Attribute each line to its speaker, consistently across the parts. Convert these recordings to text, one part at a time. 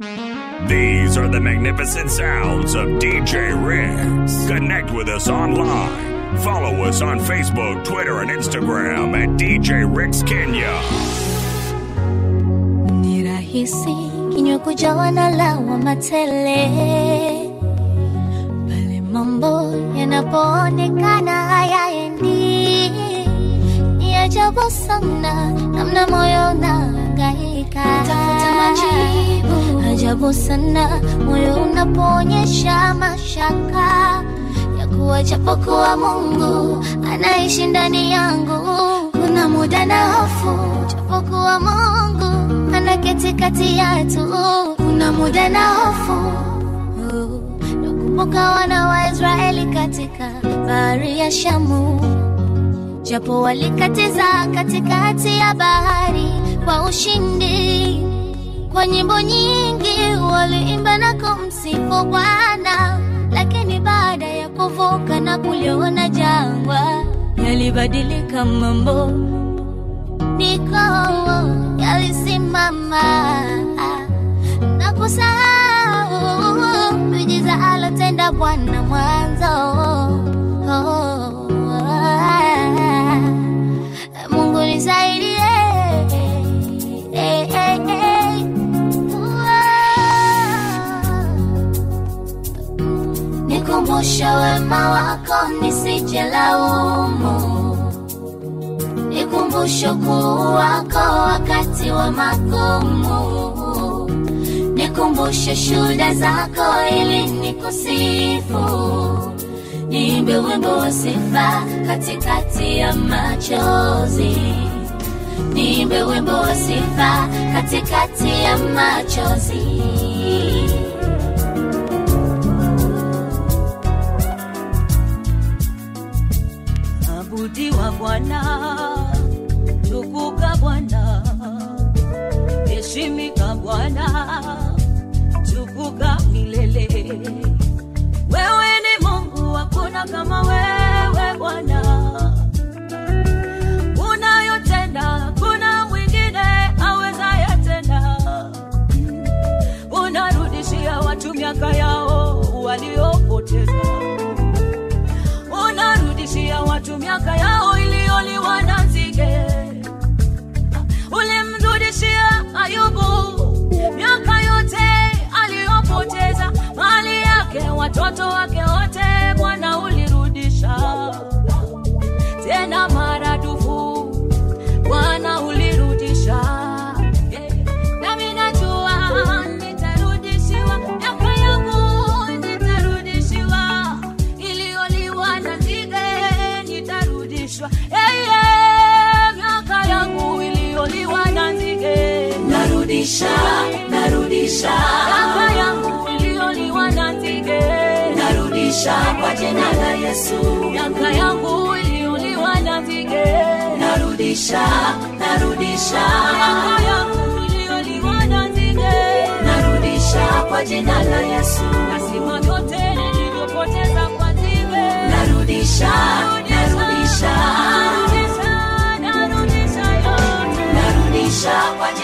Speaker 1: These are the magnificent sounds of DJ Riggs. Connect with us online. Follow us on Facebook, Twitter, and Instagram at DJ Riggs Kenya.
Speaker 2: Ni rahisi kinywa kujawa na lawama tele pale mambo yanapoonekana hayaendi. Ni ajabu sana namna moyo unahangaika tafuta majibu. Ajabu sana moyo unapoonyesha mashaka ya kuwa japokuwa Mungu anaishi ndani yangu. Kuna muda na hofu japokuwa Mungu anaketi kati yetu. Kuna muda na hofu nakumbuka wana wa Israeli katika bahari ya Shamu, japo walikatiza katikati ya bahari kwa ushindi. Kwa nyimbo nyingi waliimba na kumsifu Bwana, lakini baada ya kuvuka na kuliona jangwa, yalibadilika mambo, niko yalisimama na kusahau miujiza alotenda Bwana mwanzo. Mungu Nikumbushe wema wako nisije laumu, nikumbushe ukuu wako wakati wa magumu, nikumbushe shuhuda zako ili nikusifu, niimbe wimbo wa sifa katikati ya machozi, niimbe wimbo wa sifa katikati ya machozi.
Speaker 3: Abudiwa Bwana, tukuka Bwana, heshimika Bwana, tukuka milele. Wewe ni Mungu, hakuna kama wewe Bwana. Unayotenda, kuna mwingine awezaye tena. Unarudishia watu miaka yao Ulimrudishia Ayubu miaka yote aliyopoteza, mali yake, watoto wake wote, Bwana ulirudisha. Tena maradufu, narudisha, narudisha. Miaka yangu iliyoliwa na nzige, narudisha kwa jina la Yesu. Miaka yangu iliyoliwa na nzige, narudisha, narudisha. Miaka yangu iliyoliwa na nzige, narudisha kwa jina la Yesu. Nasima vyote nilivyopoteza kwa nzige, narudisha, narudisha, narudisha, narudisha narudisha kwa jina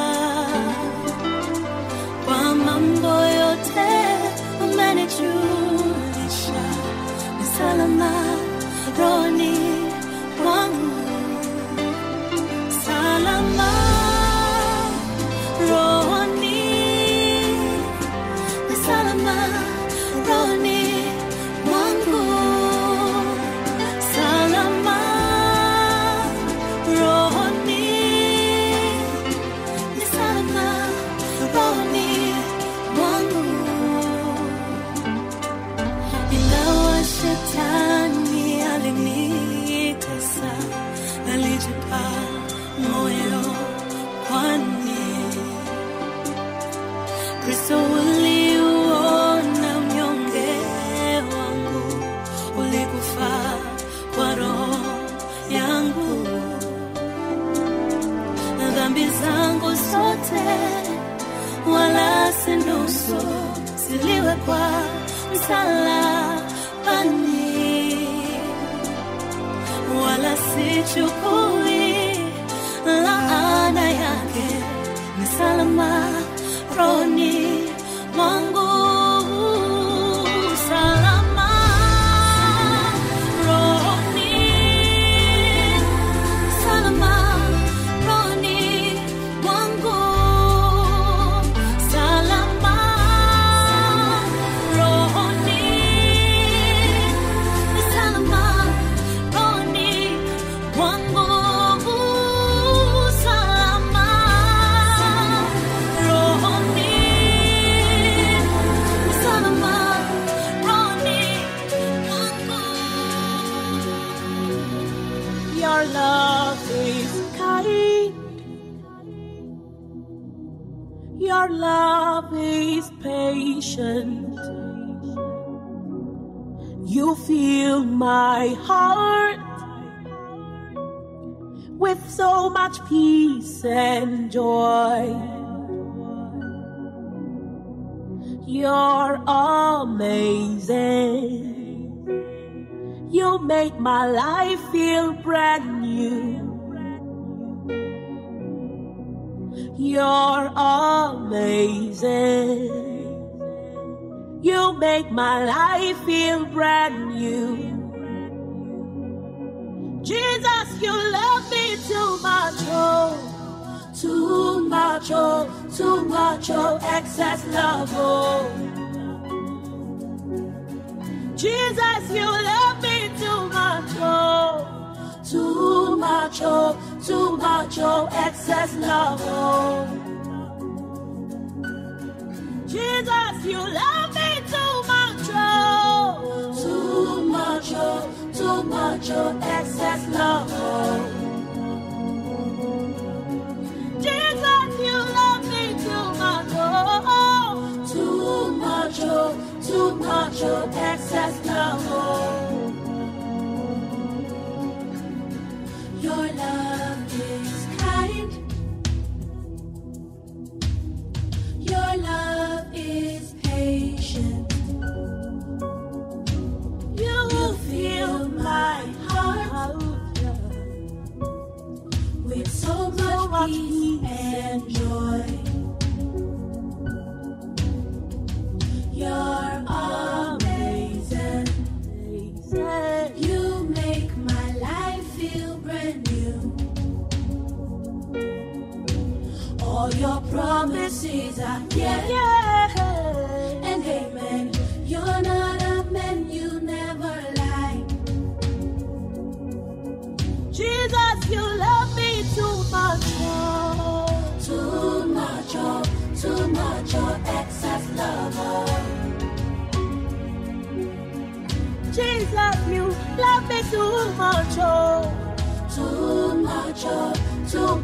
Speaker 4: mucho, too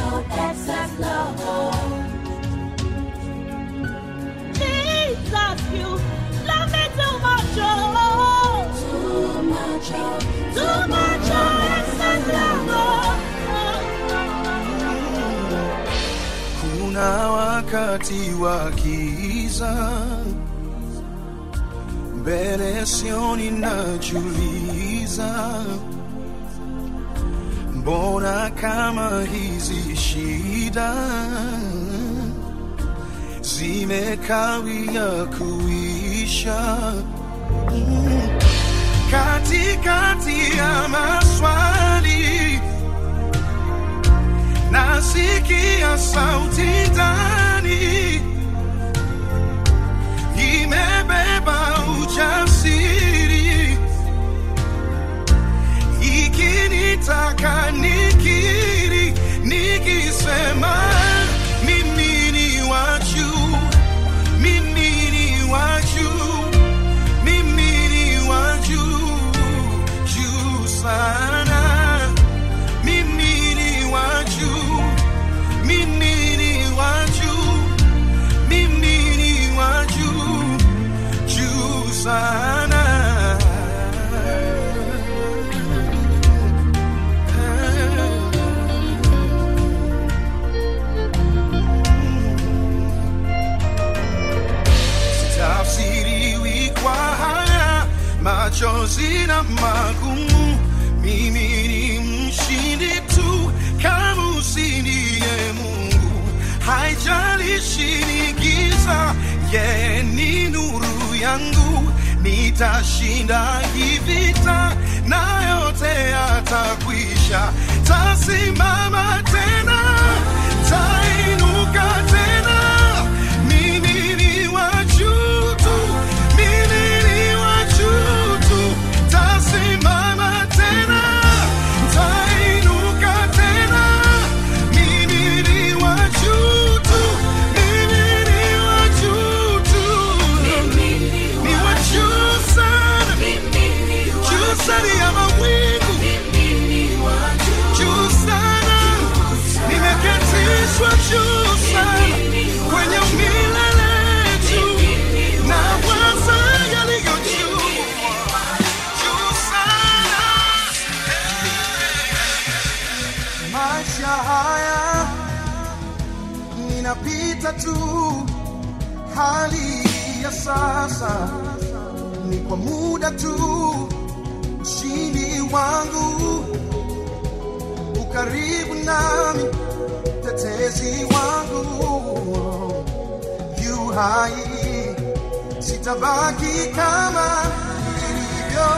Speaker 4: of excess love. Jesus, you love me too much, oh. Too much, of Too much, of Excess love.
Speaker 5: Kuna wakati wa kiza mbele sioni najuliza mbona kama hizi shida zimekawia kuisha mm. Katikati ya maswali nasikia sauti ndani imebeba ujasiri nikitaka nikiri nikisema machozi na magumu, mimi ni mshindi tu kama Mungu. Haijalishi ni giza, yeye ni nuru yangu. Nitashinda hivita na yote yatakwisha, tasimama tena ta kupita tu. Hali ya sasa ni kwa muda tu. Ushindi wangu ukaribu nami, tetezi wangu yu hai, sitabaki kama nilivyo,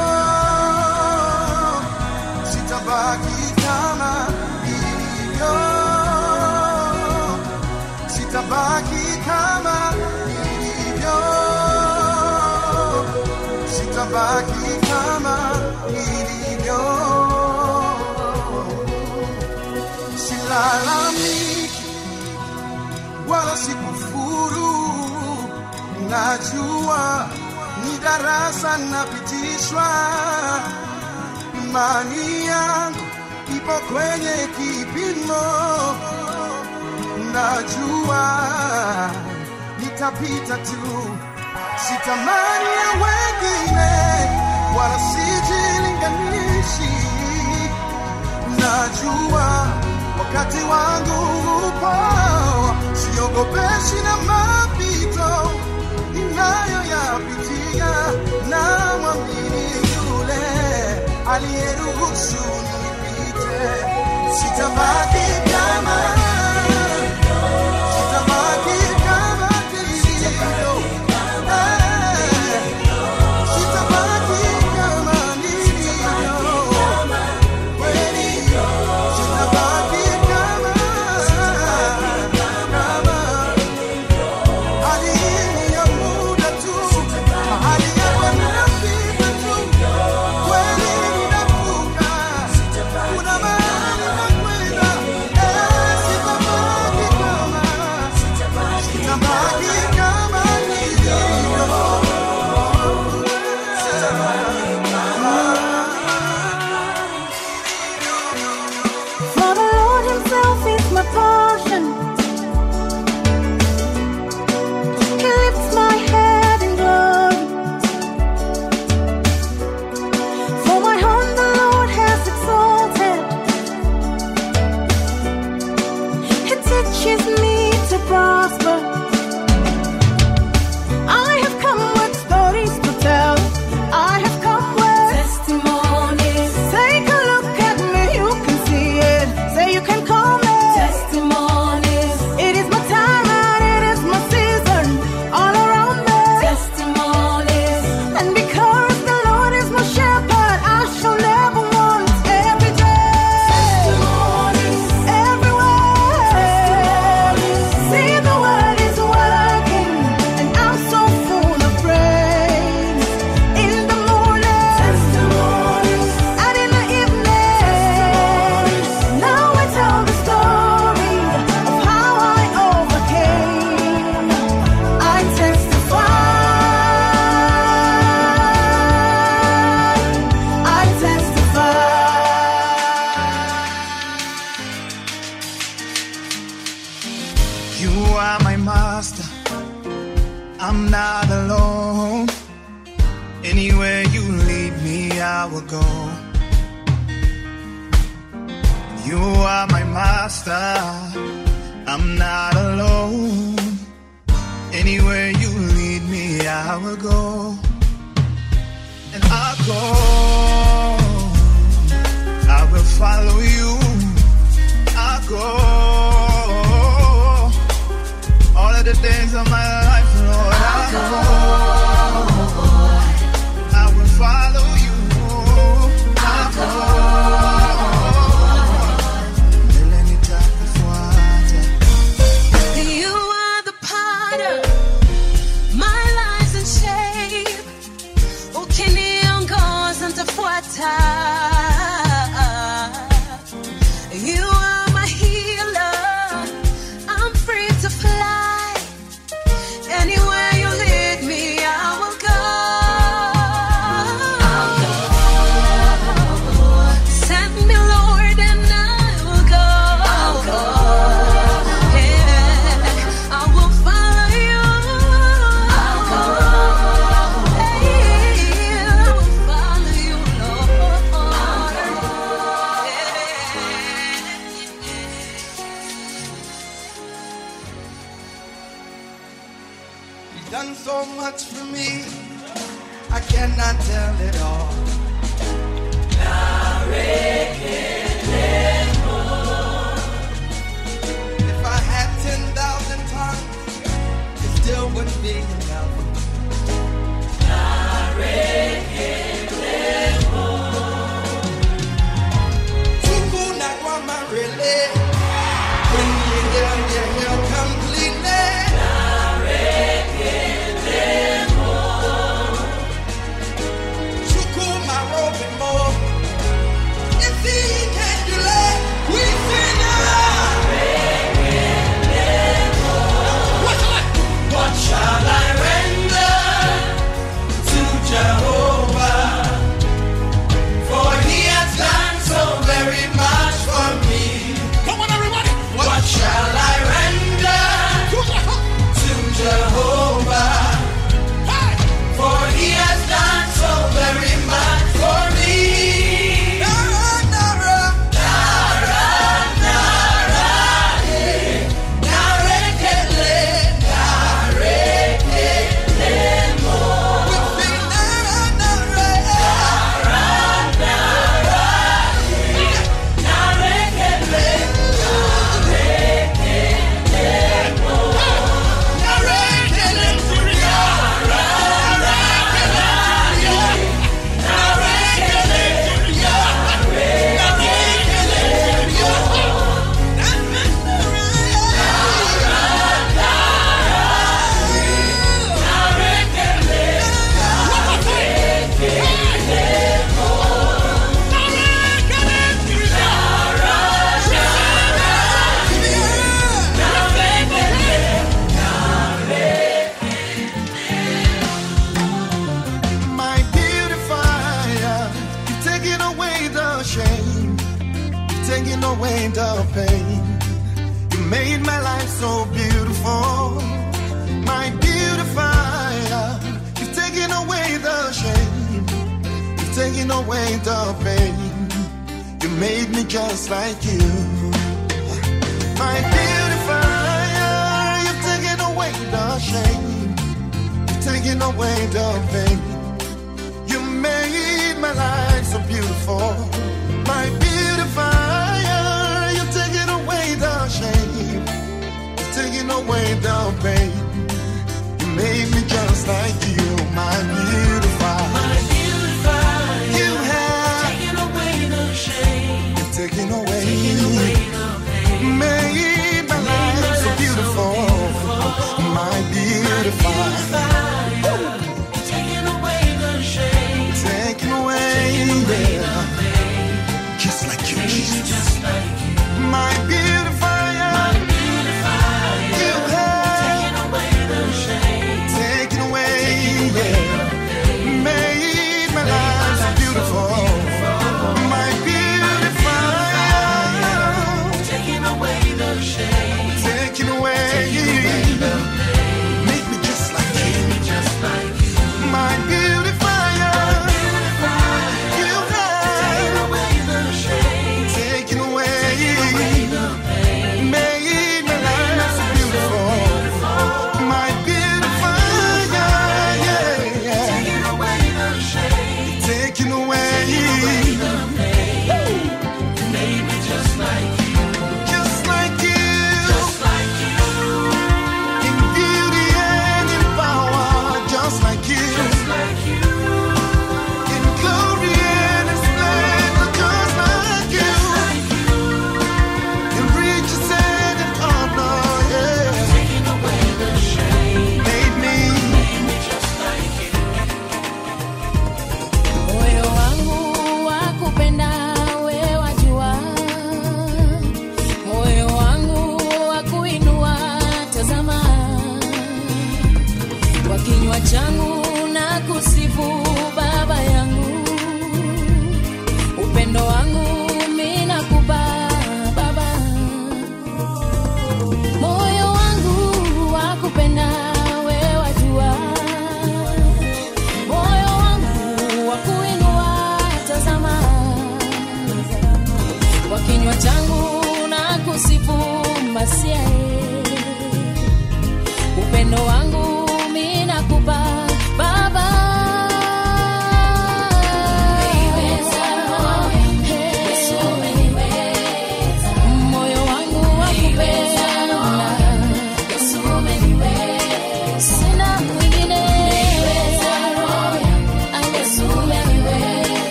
Speaker 5: sitabaki kama nilivyo. Sitabaki kama nilivyo, sitabaki kama nilivyo, silalamiki wala sikufuru. Najua ni darasa napitishwa, imani yangu ipo kwenye kipimo najua nitapita tu, sitamani ya wengine, wala sijilinganishi. Najua wakati wangu upo, siogopeshi na mapito inayoyapitia, na mwamini yule aliyeruhusu nipite, sitabaki kama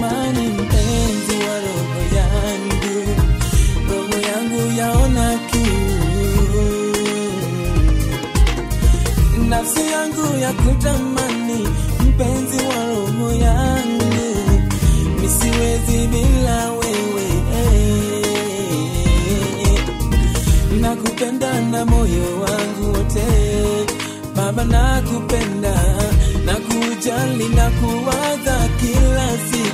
Speaker 6: tamani mpenzi wa roho yangu, roho yangu yaona kiu, nafsi yangu ya kutamani mpenzi wa roho yangu, misiwezi bila wewe eh, nakupenda na moyo wangu wote. Baba, nakupenda na kujali na kuwaza kila siku.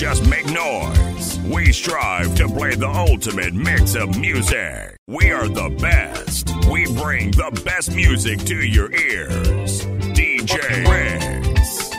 Speaker 1: just make noise. We strive to play the ultimate mix of music. We are the best. We bring the best music to your ears. DJ
Speaker 7: Rex.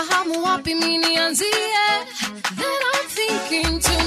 Speaker 7: Sifahamu wapi mimi nianzie, then I'm thinking to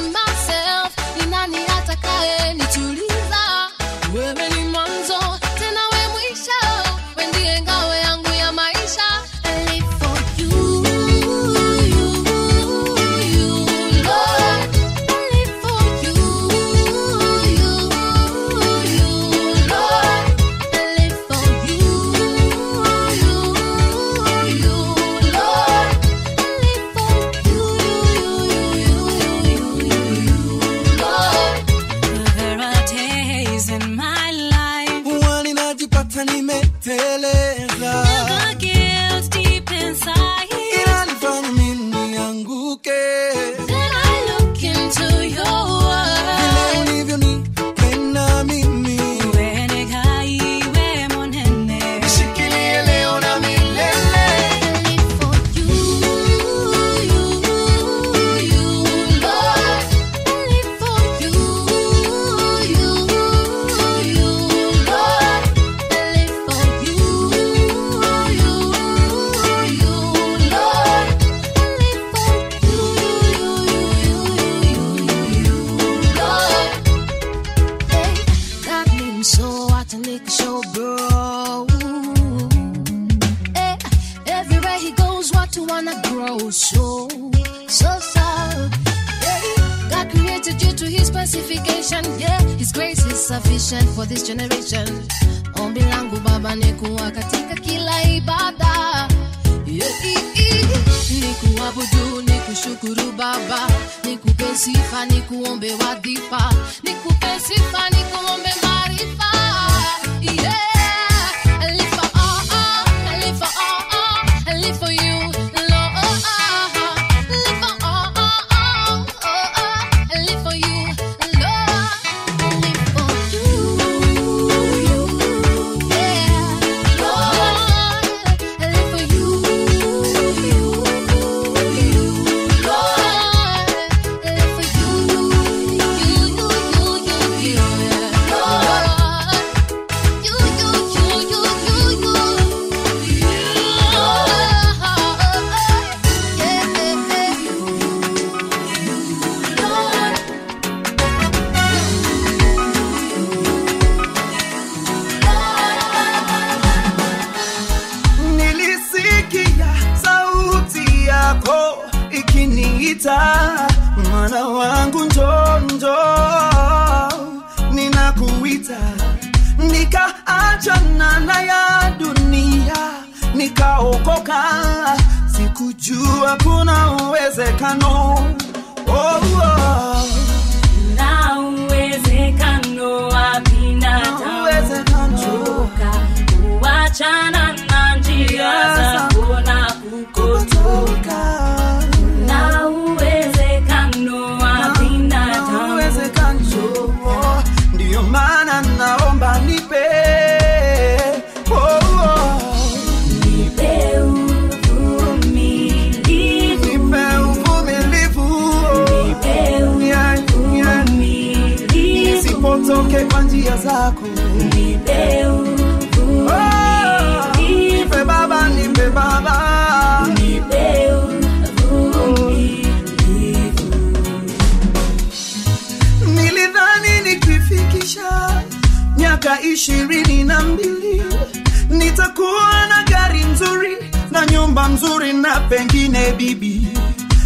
Speaker 6: mchumba mzuri na pengine bibi.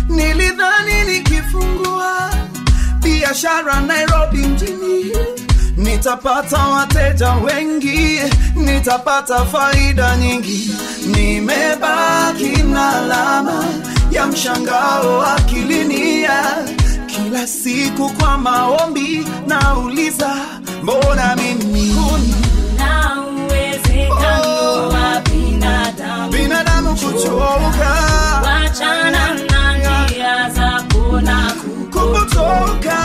Speaker 6: Nilidhani nikifungua biashara Nairobi mjini nitapata wateja wengi, nitapata faida nyingi.
Speaker 8: Nimebaki na alama ya mshangao wa kilinia kila siku, kwa maombi nauliza, mbona mimi kuchoka
Speaker 3: wachana na njia za kuna
Speaker 8: kupotoka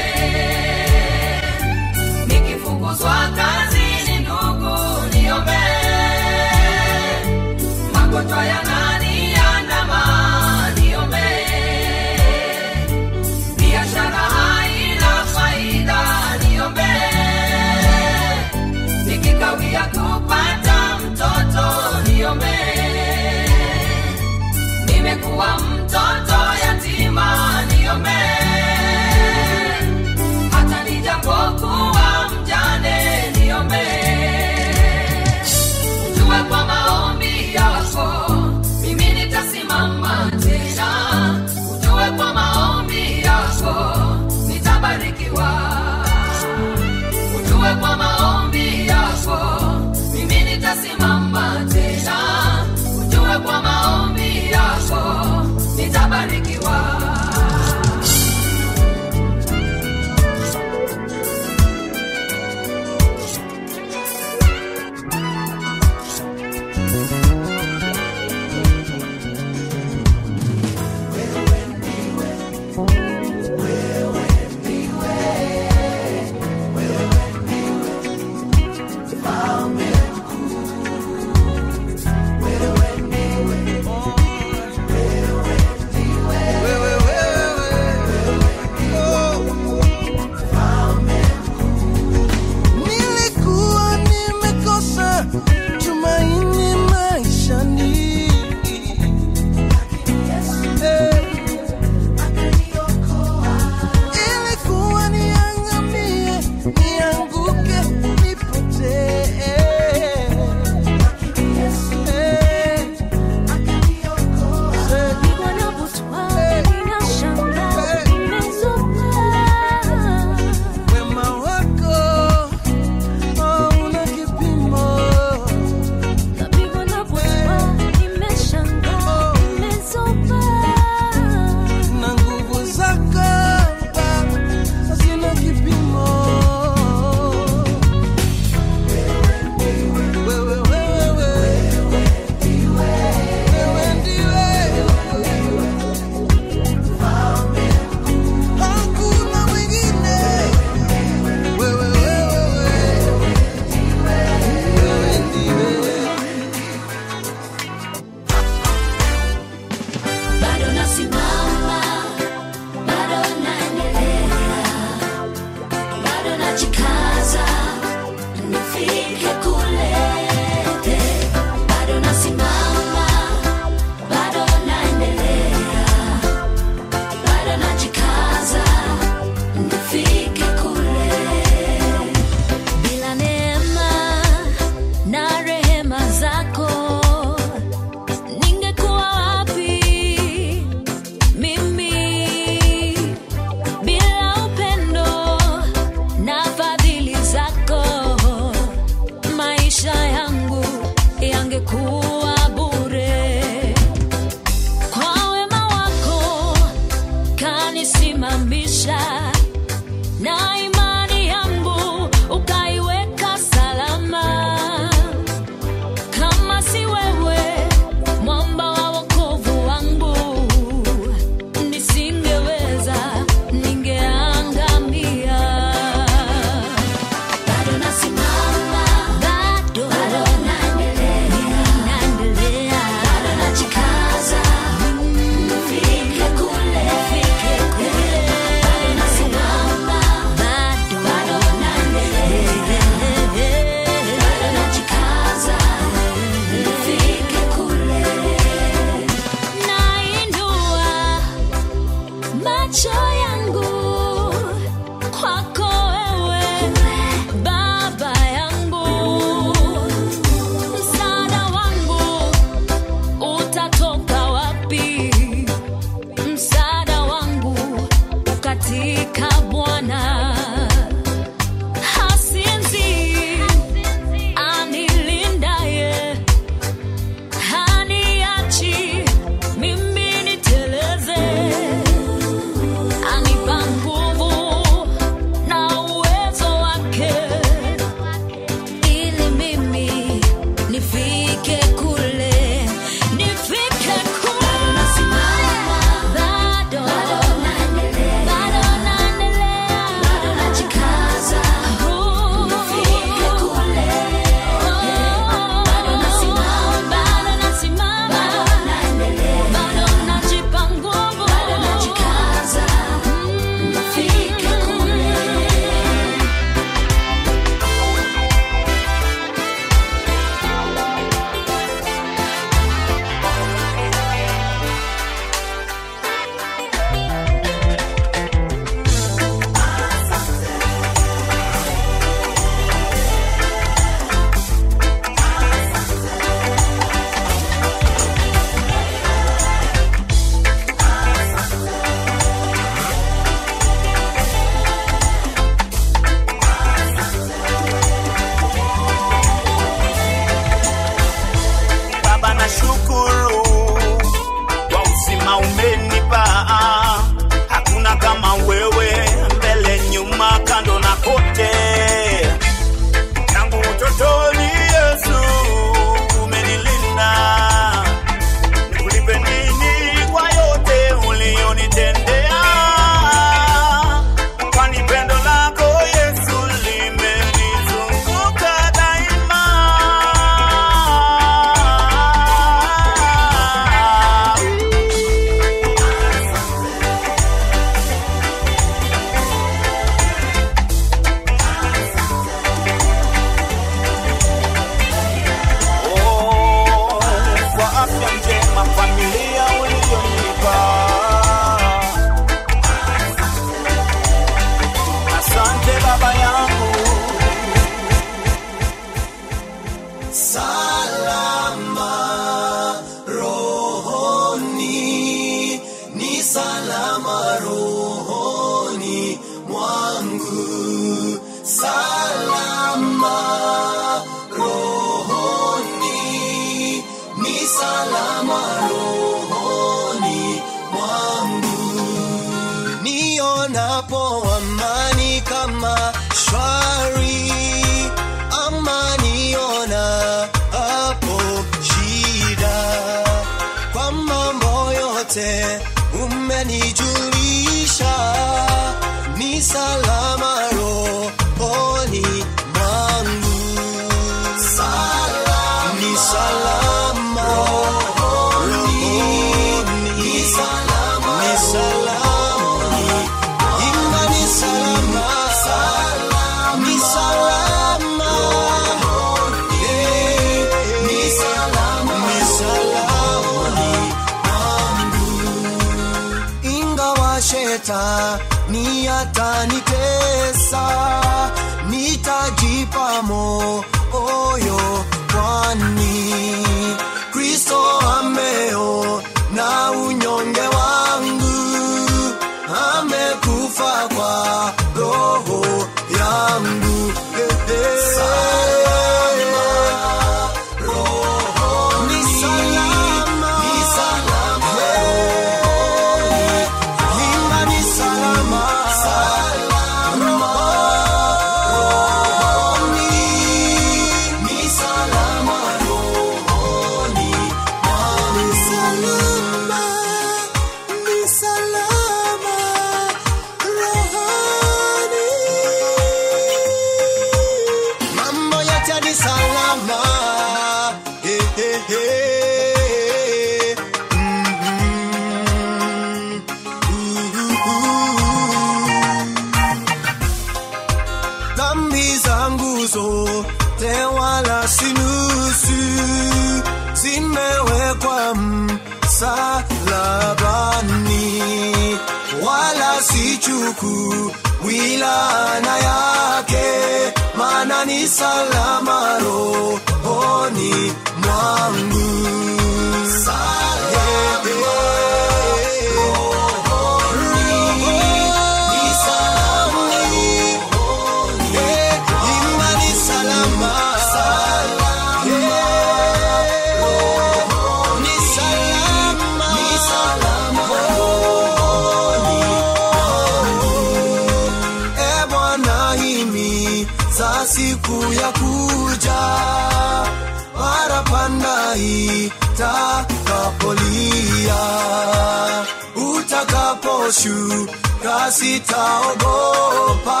Speaker 9: Yesu na
Speaker 10: sitaogopa,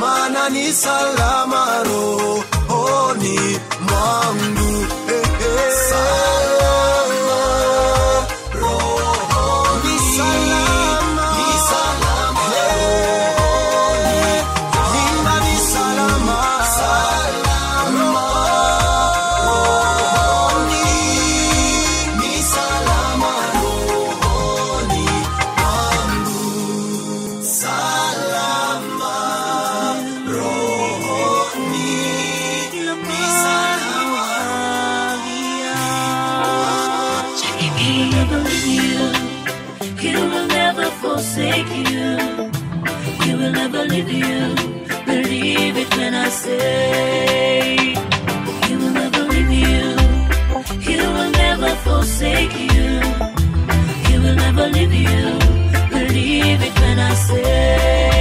Speaker 10: maana ni salamaro oni mangu. Eh, eh.
Speaker 3: say He will never leave you. He will never forsake you. He will never leave you. Believe it when I say.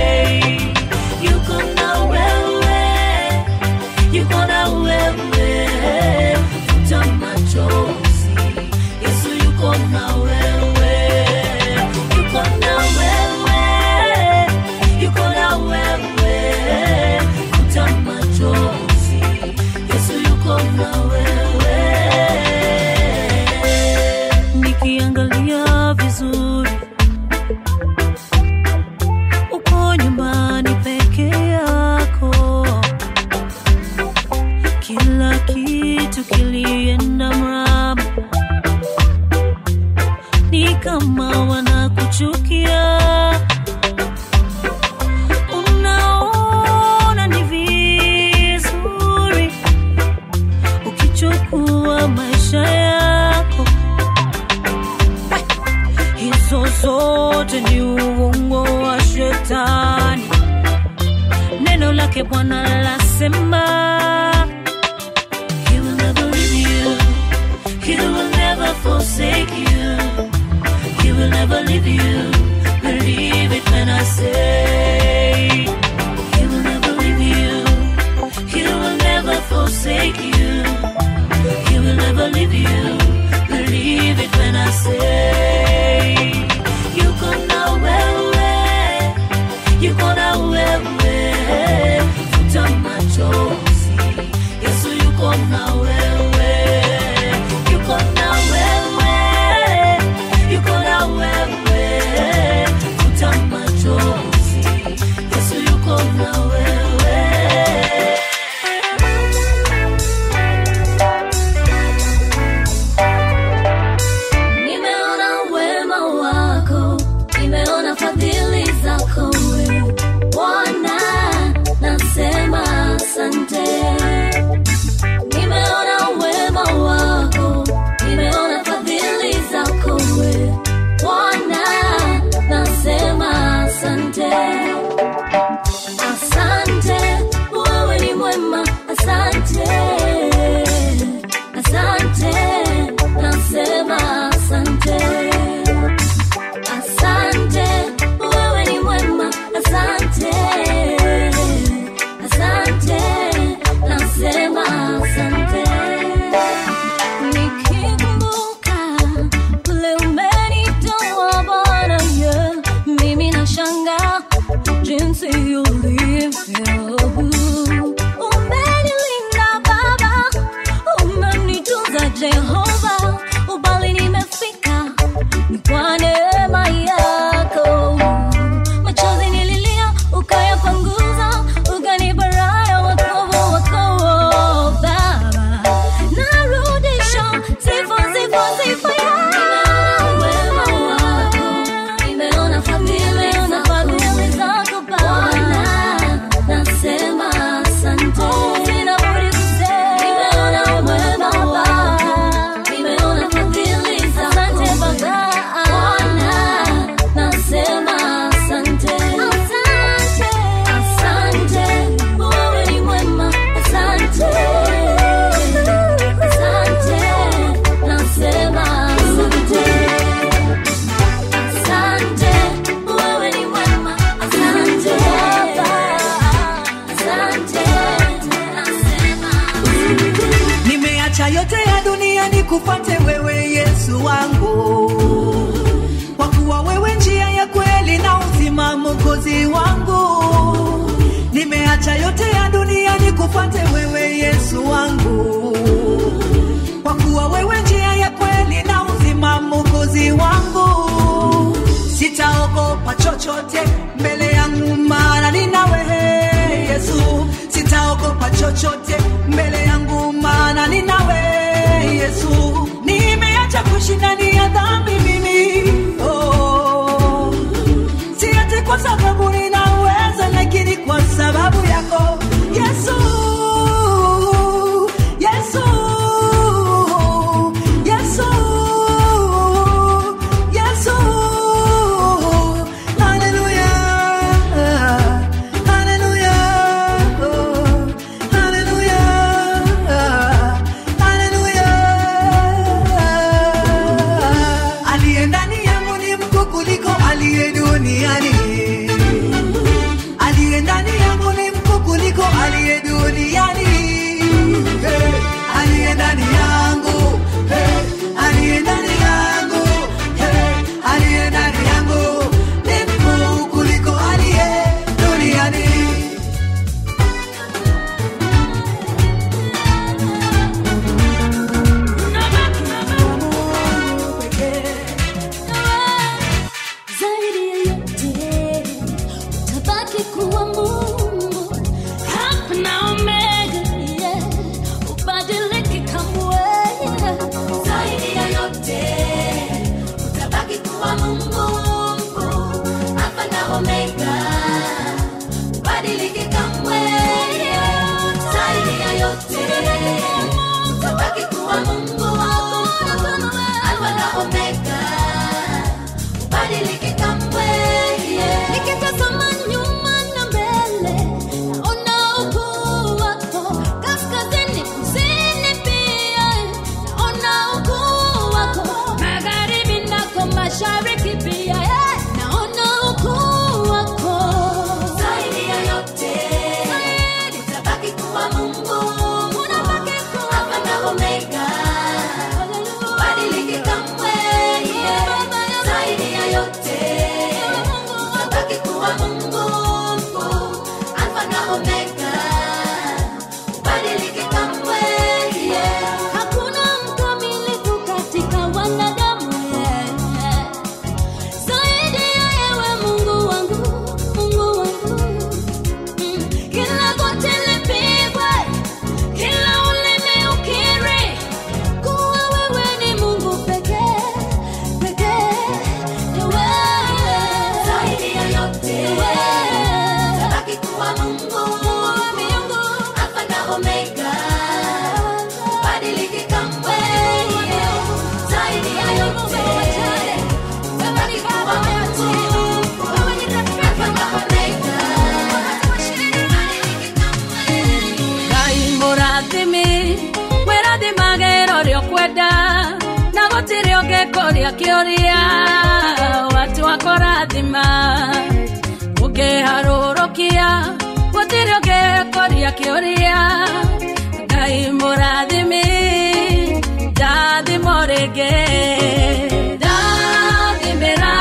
Speaker 3: ndege. Dathi mera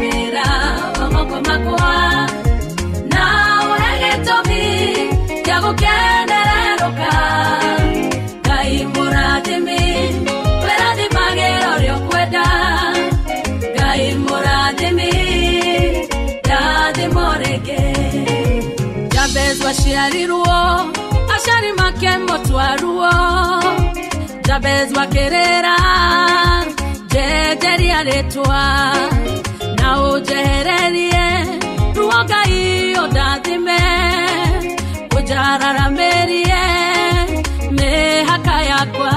Speaker 3: mera mamoko makwa. Na gĩtũmi gĩa gũkenererũka ngai mũrathimi wĩrathimagĩra ũrĩa ũkwenda ngai mũrathimi ndathimo rĩngĩ jabez waciarirwo aciari Jabez wa Kerera, Jejeri aletwa na
Speaker 11: ujehererie ruoga iyo dathime ujararamerie mehaka yakwa.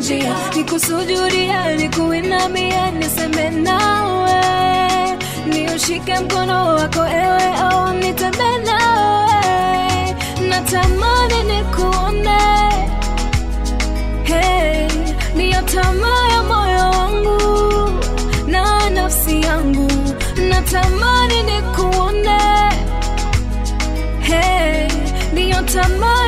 Speaker 11: njia,
Speaker 12: nikusujudia, nikuinamia, niseme nawe, niushike mkono wako ewe, au nitembee nawe, natamani nikuone, hey, ndiyo tamaa ya moyo wangu na nafsi yangu, natamani nikuone, hey, ndiyo tamaa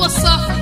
Speaker 13: langu likiwa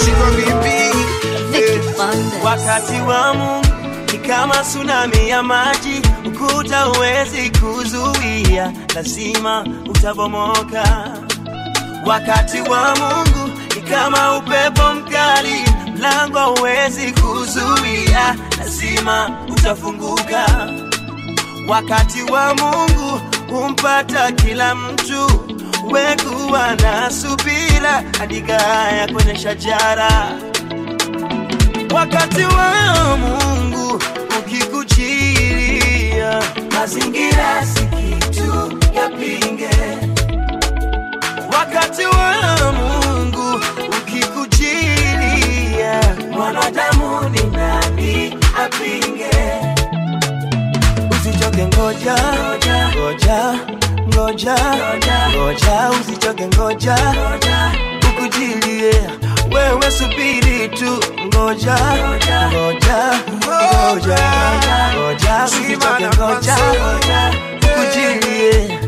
Speaker 5: nashindwa vipi?
Speaker 10: wakati wa Mungu ni kama tsunami ya maji, ukuta huwezi kuzuia, lazima utabomoka. Wakati wa Mungu ni kama upepo mkali, mlango huwezi kuzuia, lazima utafunguka. Wakati wa Mungu humpata kila mtu, wekuwa na subira, andika haya kwenye shajara wakati wa Mungu ukikujilia. mazingira si yapinge. Wakati wa Mungu ukikujilia. mwanadamu ni nani apinge? Usichoke, ngoja ngoja ngoja ngoja, usichoke, ngoja. Ukujilie wewe subiri tu, ngoja ngoja. ngoja ngoja, usichoke, ngoja ukujilie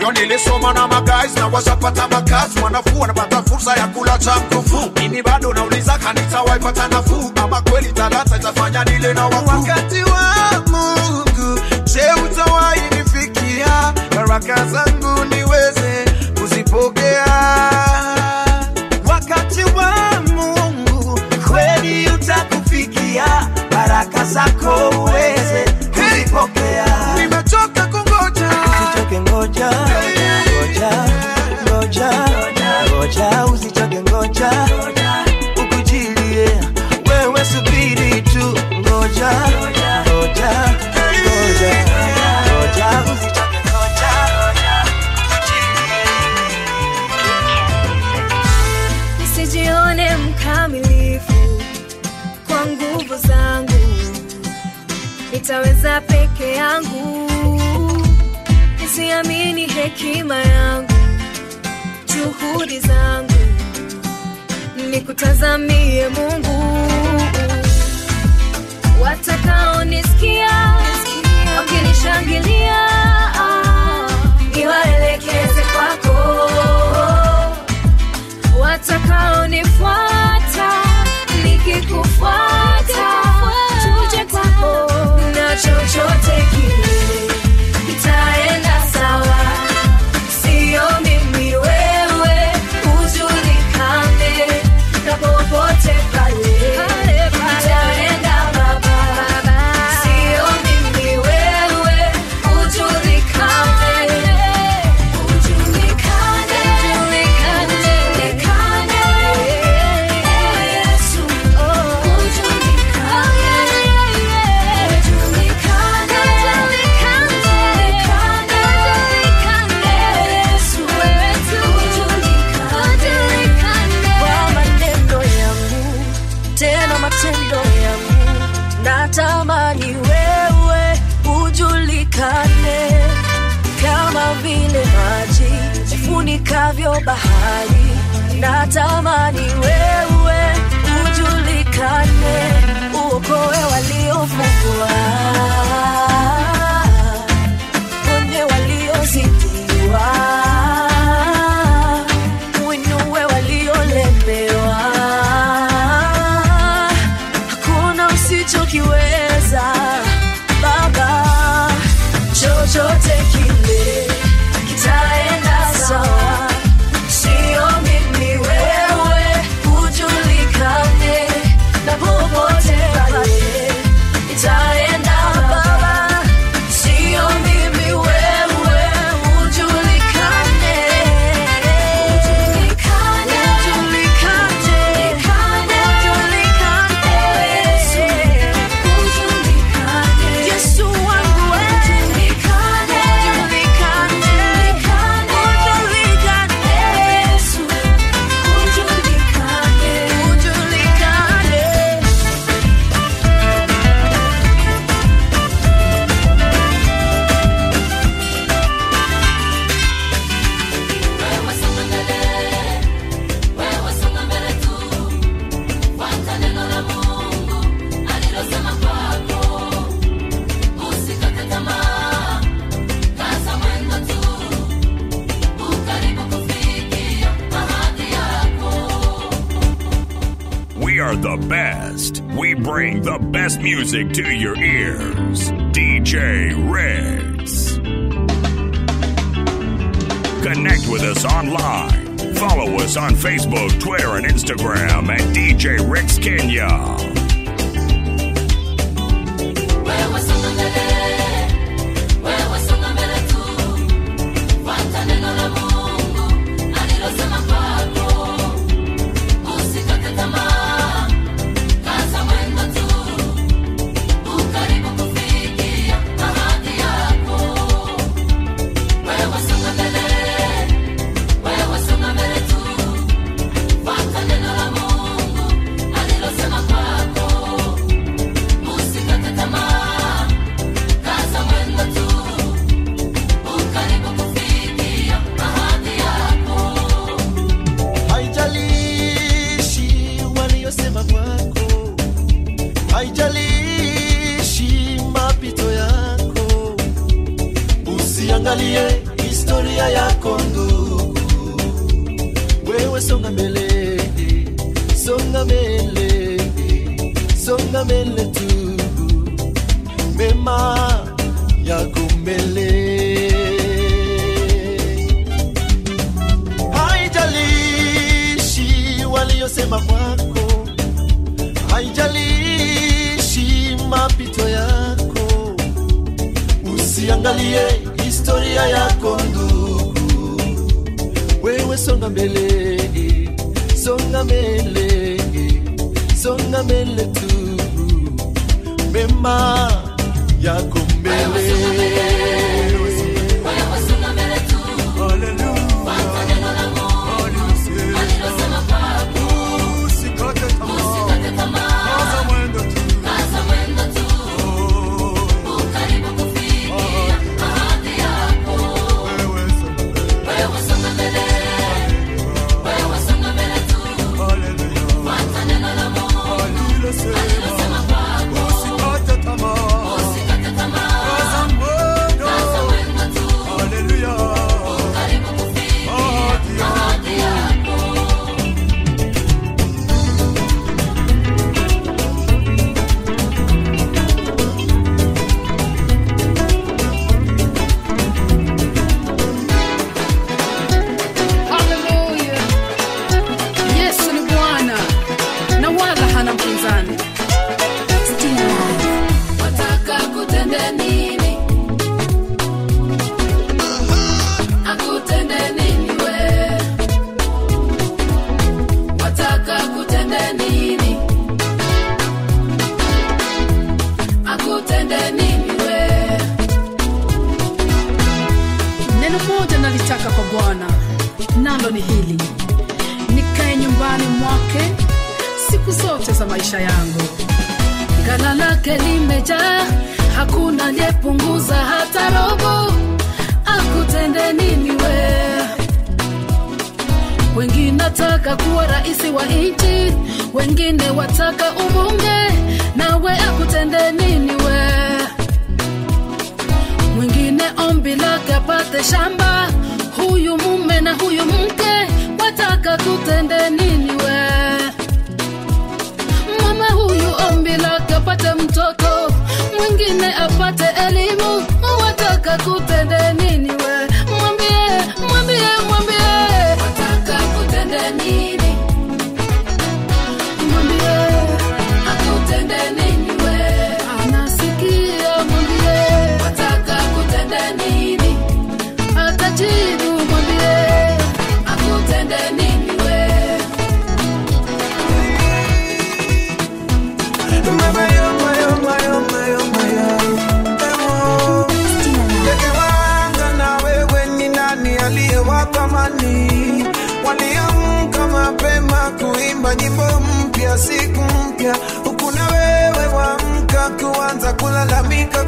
Speaker 14: Yo nilisoma na magays na washapata makazi, wanafuu wanapata fursa ya kula cha mkufu. Mimi bado nauliza kanisa waipata nafuu, ama kweli talanta itafanya nile na.
Speaker 5: Wakati wa Mungu, je, utawahi nifikia? Baraka zangu niweze kuzipokea.
Speaker 10: wakati wa Mungu kweli utakufikia, baraka zako uweze kuzipokea.
Speaker 5: Nimechoka kungoja,
Speaker 10: Usichoke, ngoja ngoja ngoja ngoja, usichoke, ngoja ukujilie, wewe subiri tu, ngoja ngoja
Speaker 15: nitaweza peke yangu. Nisiamini hekima yangu juhudi zangu. Nikutazamie mungu. Watakaonisikia wakinishangilia niwaelekeze kwako. Watakaonifuata nikikufuata
Speaker 10: sure take you. Nikae nyumbani mwake siku zote za maisha yangu,
Speaker 6: gala lake limejaa hakuna aliyepunguza hata robo. Akutende nini we? Wengine wataka kuwa rais wa nchi wengine wataka ubunge nawe akutende nini we? Mwingine ombi lake apate shamba huyu mume na huyu mke wataka tutende nini we mwingine apate elimu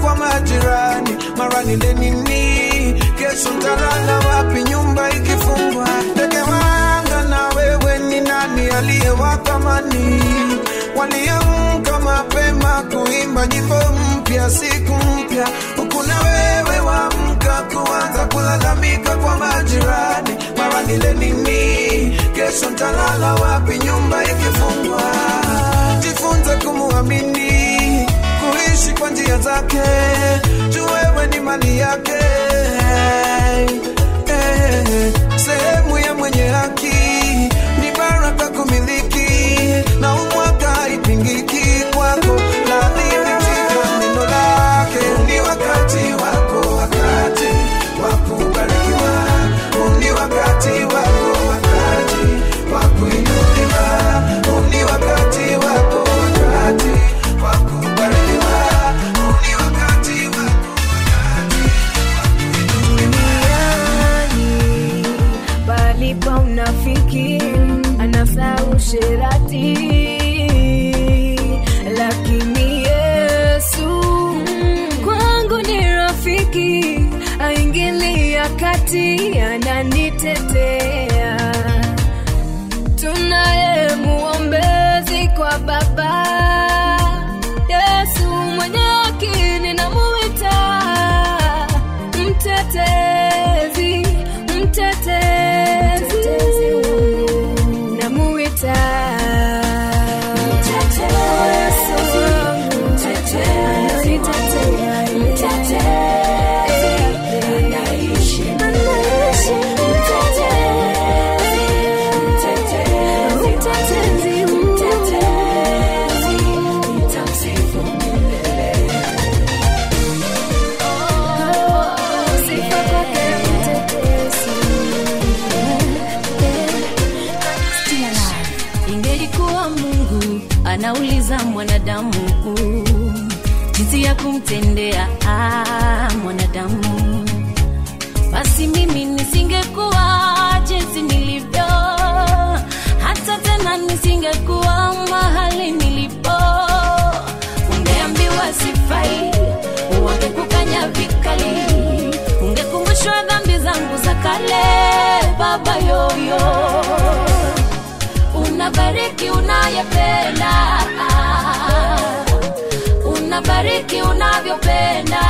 Speaker 5: kwa majirani. Mara nile nini? Kesho ntalala wapi? Nyumba ikifungwa. Ningewanga na wewe ni nani? Aliyewatamani waliamka mapema kuimba nyimbo mpya siku mpya. Huku na wewe wamka kuanza kulalamika kwa majirani. Mara nile nini? Kesho ntalala wapi? Nyumba ikifungwa. Jifunze kumuamini kuishi kwa njia zake. Juu ni mali yake. Eh, sehemu ya mwenye haki
Speaker 16: baba
Speaker 3: yoyo. Unabariki unayependa. Unabariki unavyopenda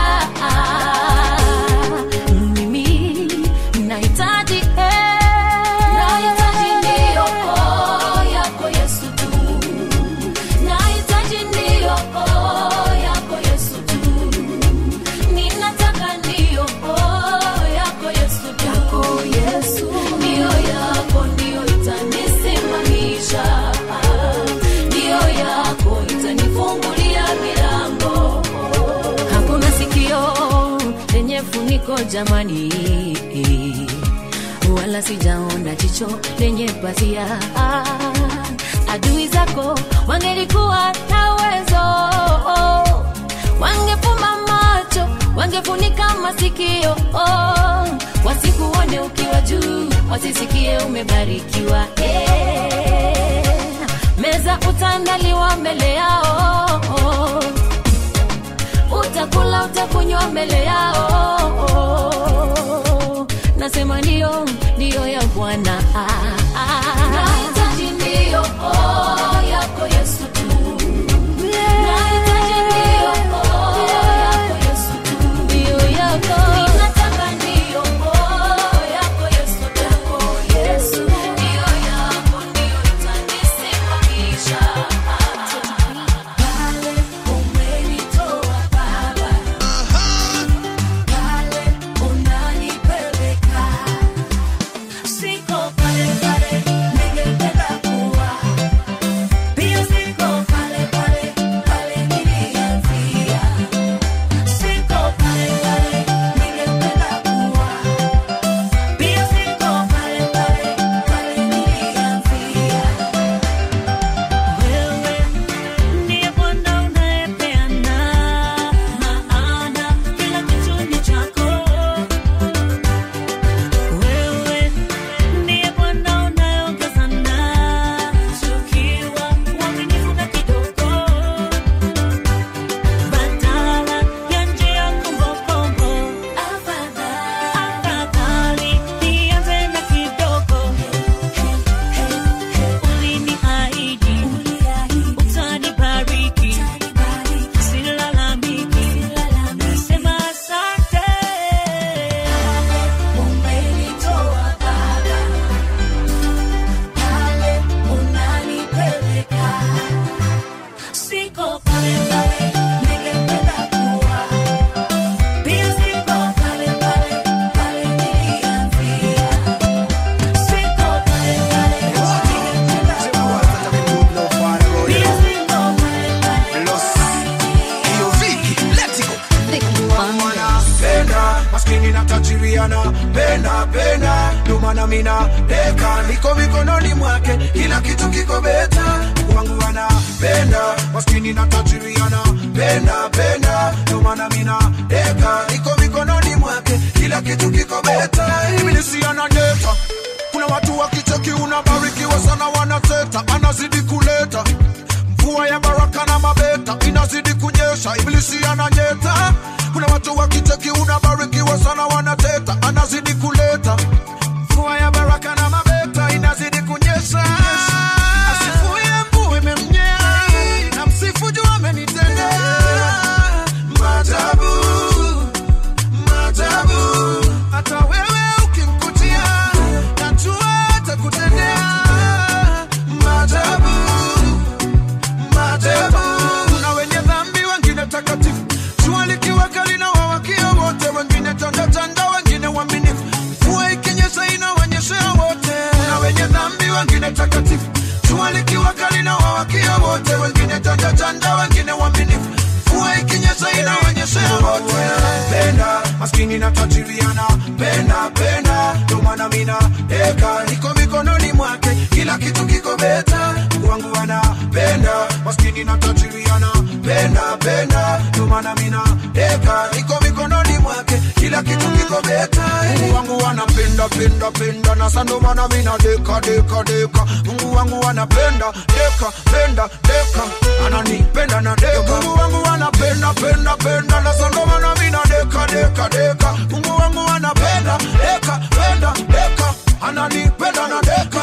Speaker 5: kitu kiko beta wangu anapenda. Maskini na tajiriana. Penda penda. Ndo maana mina deka iko mikononi mwake. Kila kitu kiko beta Mungu wangu anapenda penda penda. Na sando maana mina deka deka deka. Mungu wangu anapenda deka penda deka. Ananipenda na deka. Mungu wangu anapenda penda penda. Na sando maana mina deka deka deka. Mungu wangu anapenda deka penda deka. Ananipenda na deka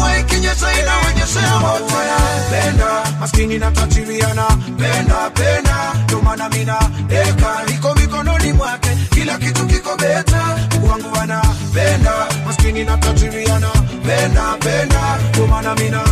Speaker 5: mvua ikinyesha inawanyeshea wote. Penda maskini na tajiriana penda penda maana mina deka. Iko mikononi mwake kila kitu kiko beta. Wangu anapenda maskini na tajiriana penda penda ndo maana mina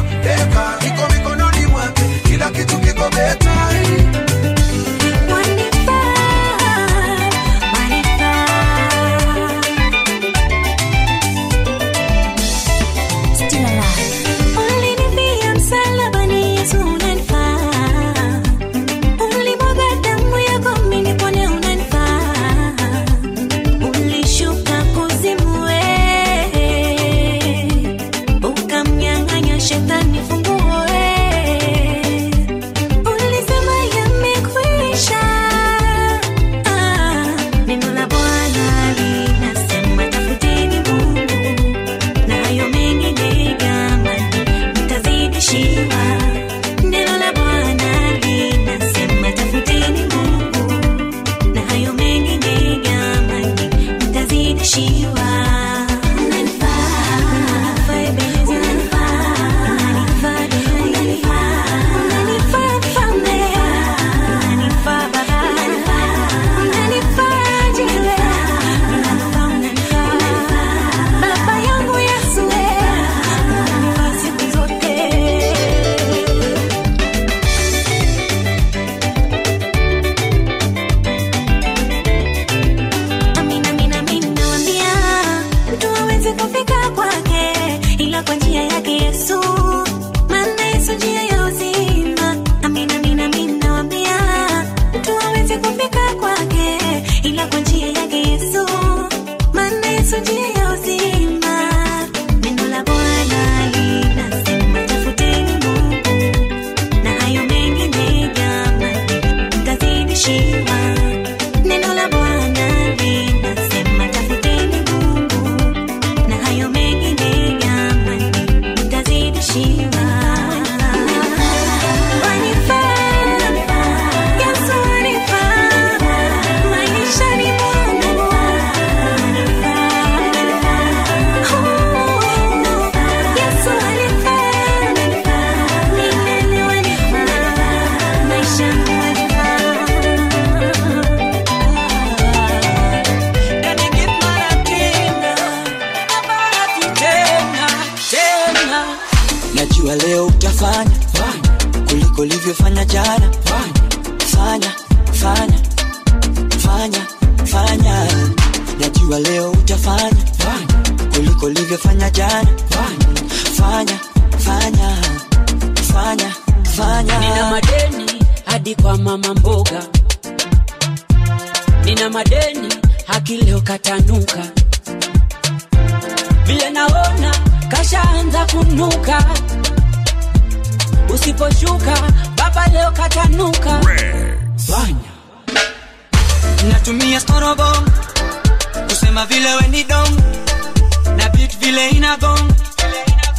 Speaker 10: ulivyofanya jana. Fanya fanya fanya fanya. Najua leo utafanya kuliko ulivyofanya jana. Fanya fanya fanya fanya.
Speaker 8: Nina madeni hadi kwa mama mboga. Nina madeni haki leo katanuka. Vile naona kashaanza kunuka. Usiposhuka baba leo katanuka. Fanya
Speaker 17: natumia storobom kusema vile weni dom na beat vile inagong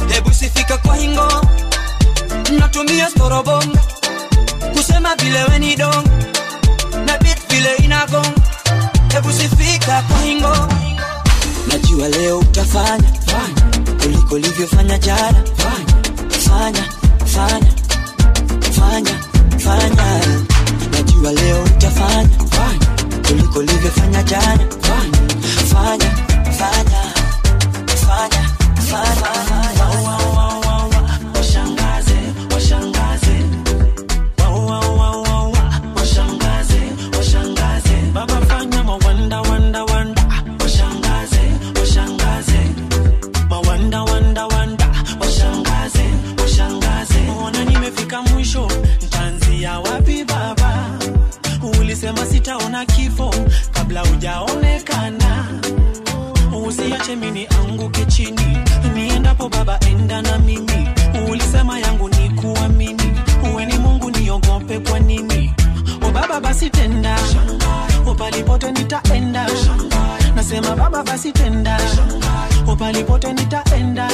Speaker 17: hebu sifika kwa hingo. Natumia storobom kusema vile weni dom na beat vile inagong hebu sifika kwa hingo.
Speaker 10: Najua leo utafanya. Kuliko ulivyofanya jana. Fanya fanya. Fanya fanya. Najua leo utafanya kuliko ulivyofanya jana fanya. Fanya fanya fanya
Speaker 17: washangaze usiache mini anguke chini. Niendapo baba enda na mimi. Ulisema yangu ni kuamini. Uwe ni mungu niogope kwa nini? O baba basi tenda. Upalipote nitaenda. Nasema baba basi tenda. Upalipote nitaenda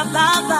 Speaker 17: sana Baba, moyoni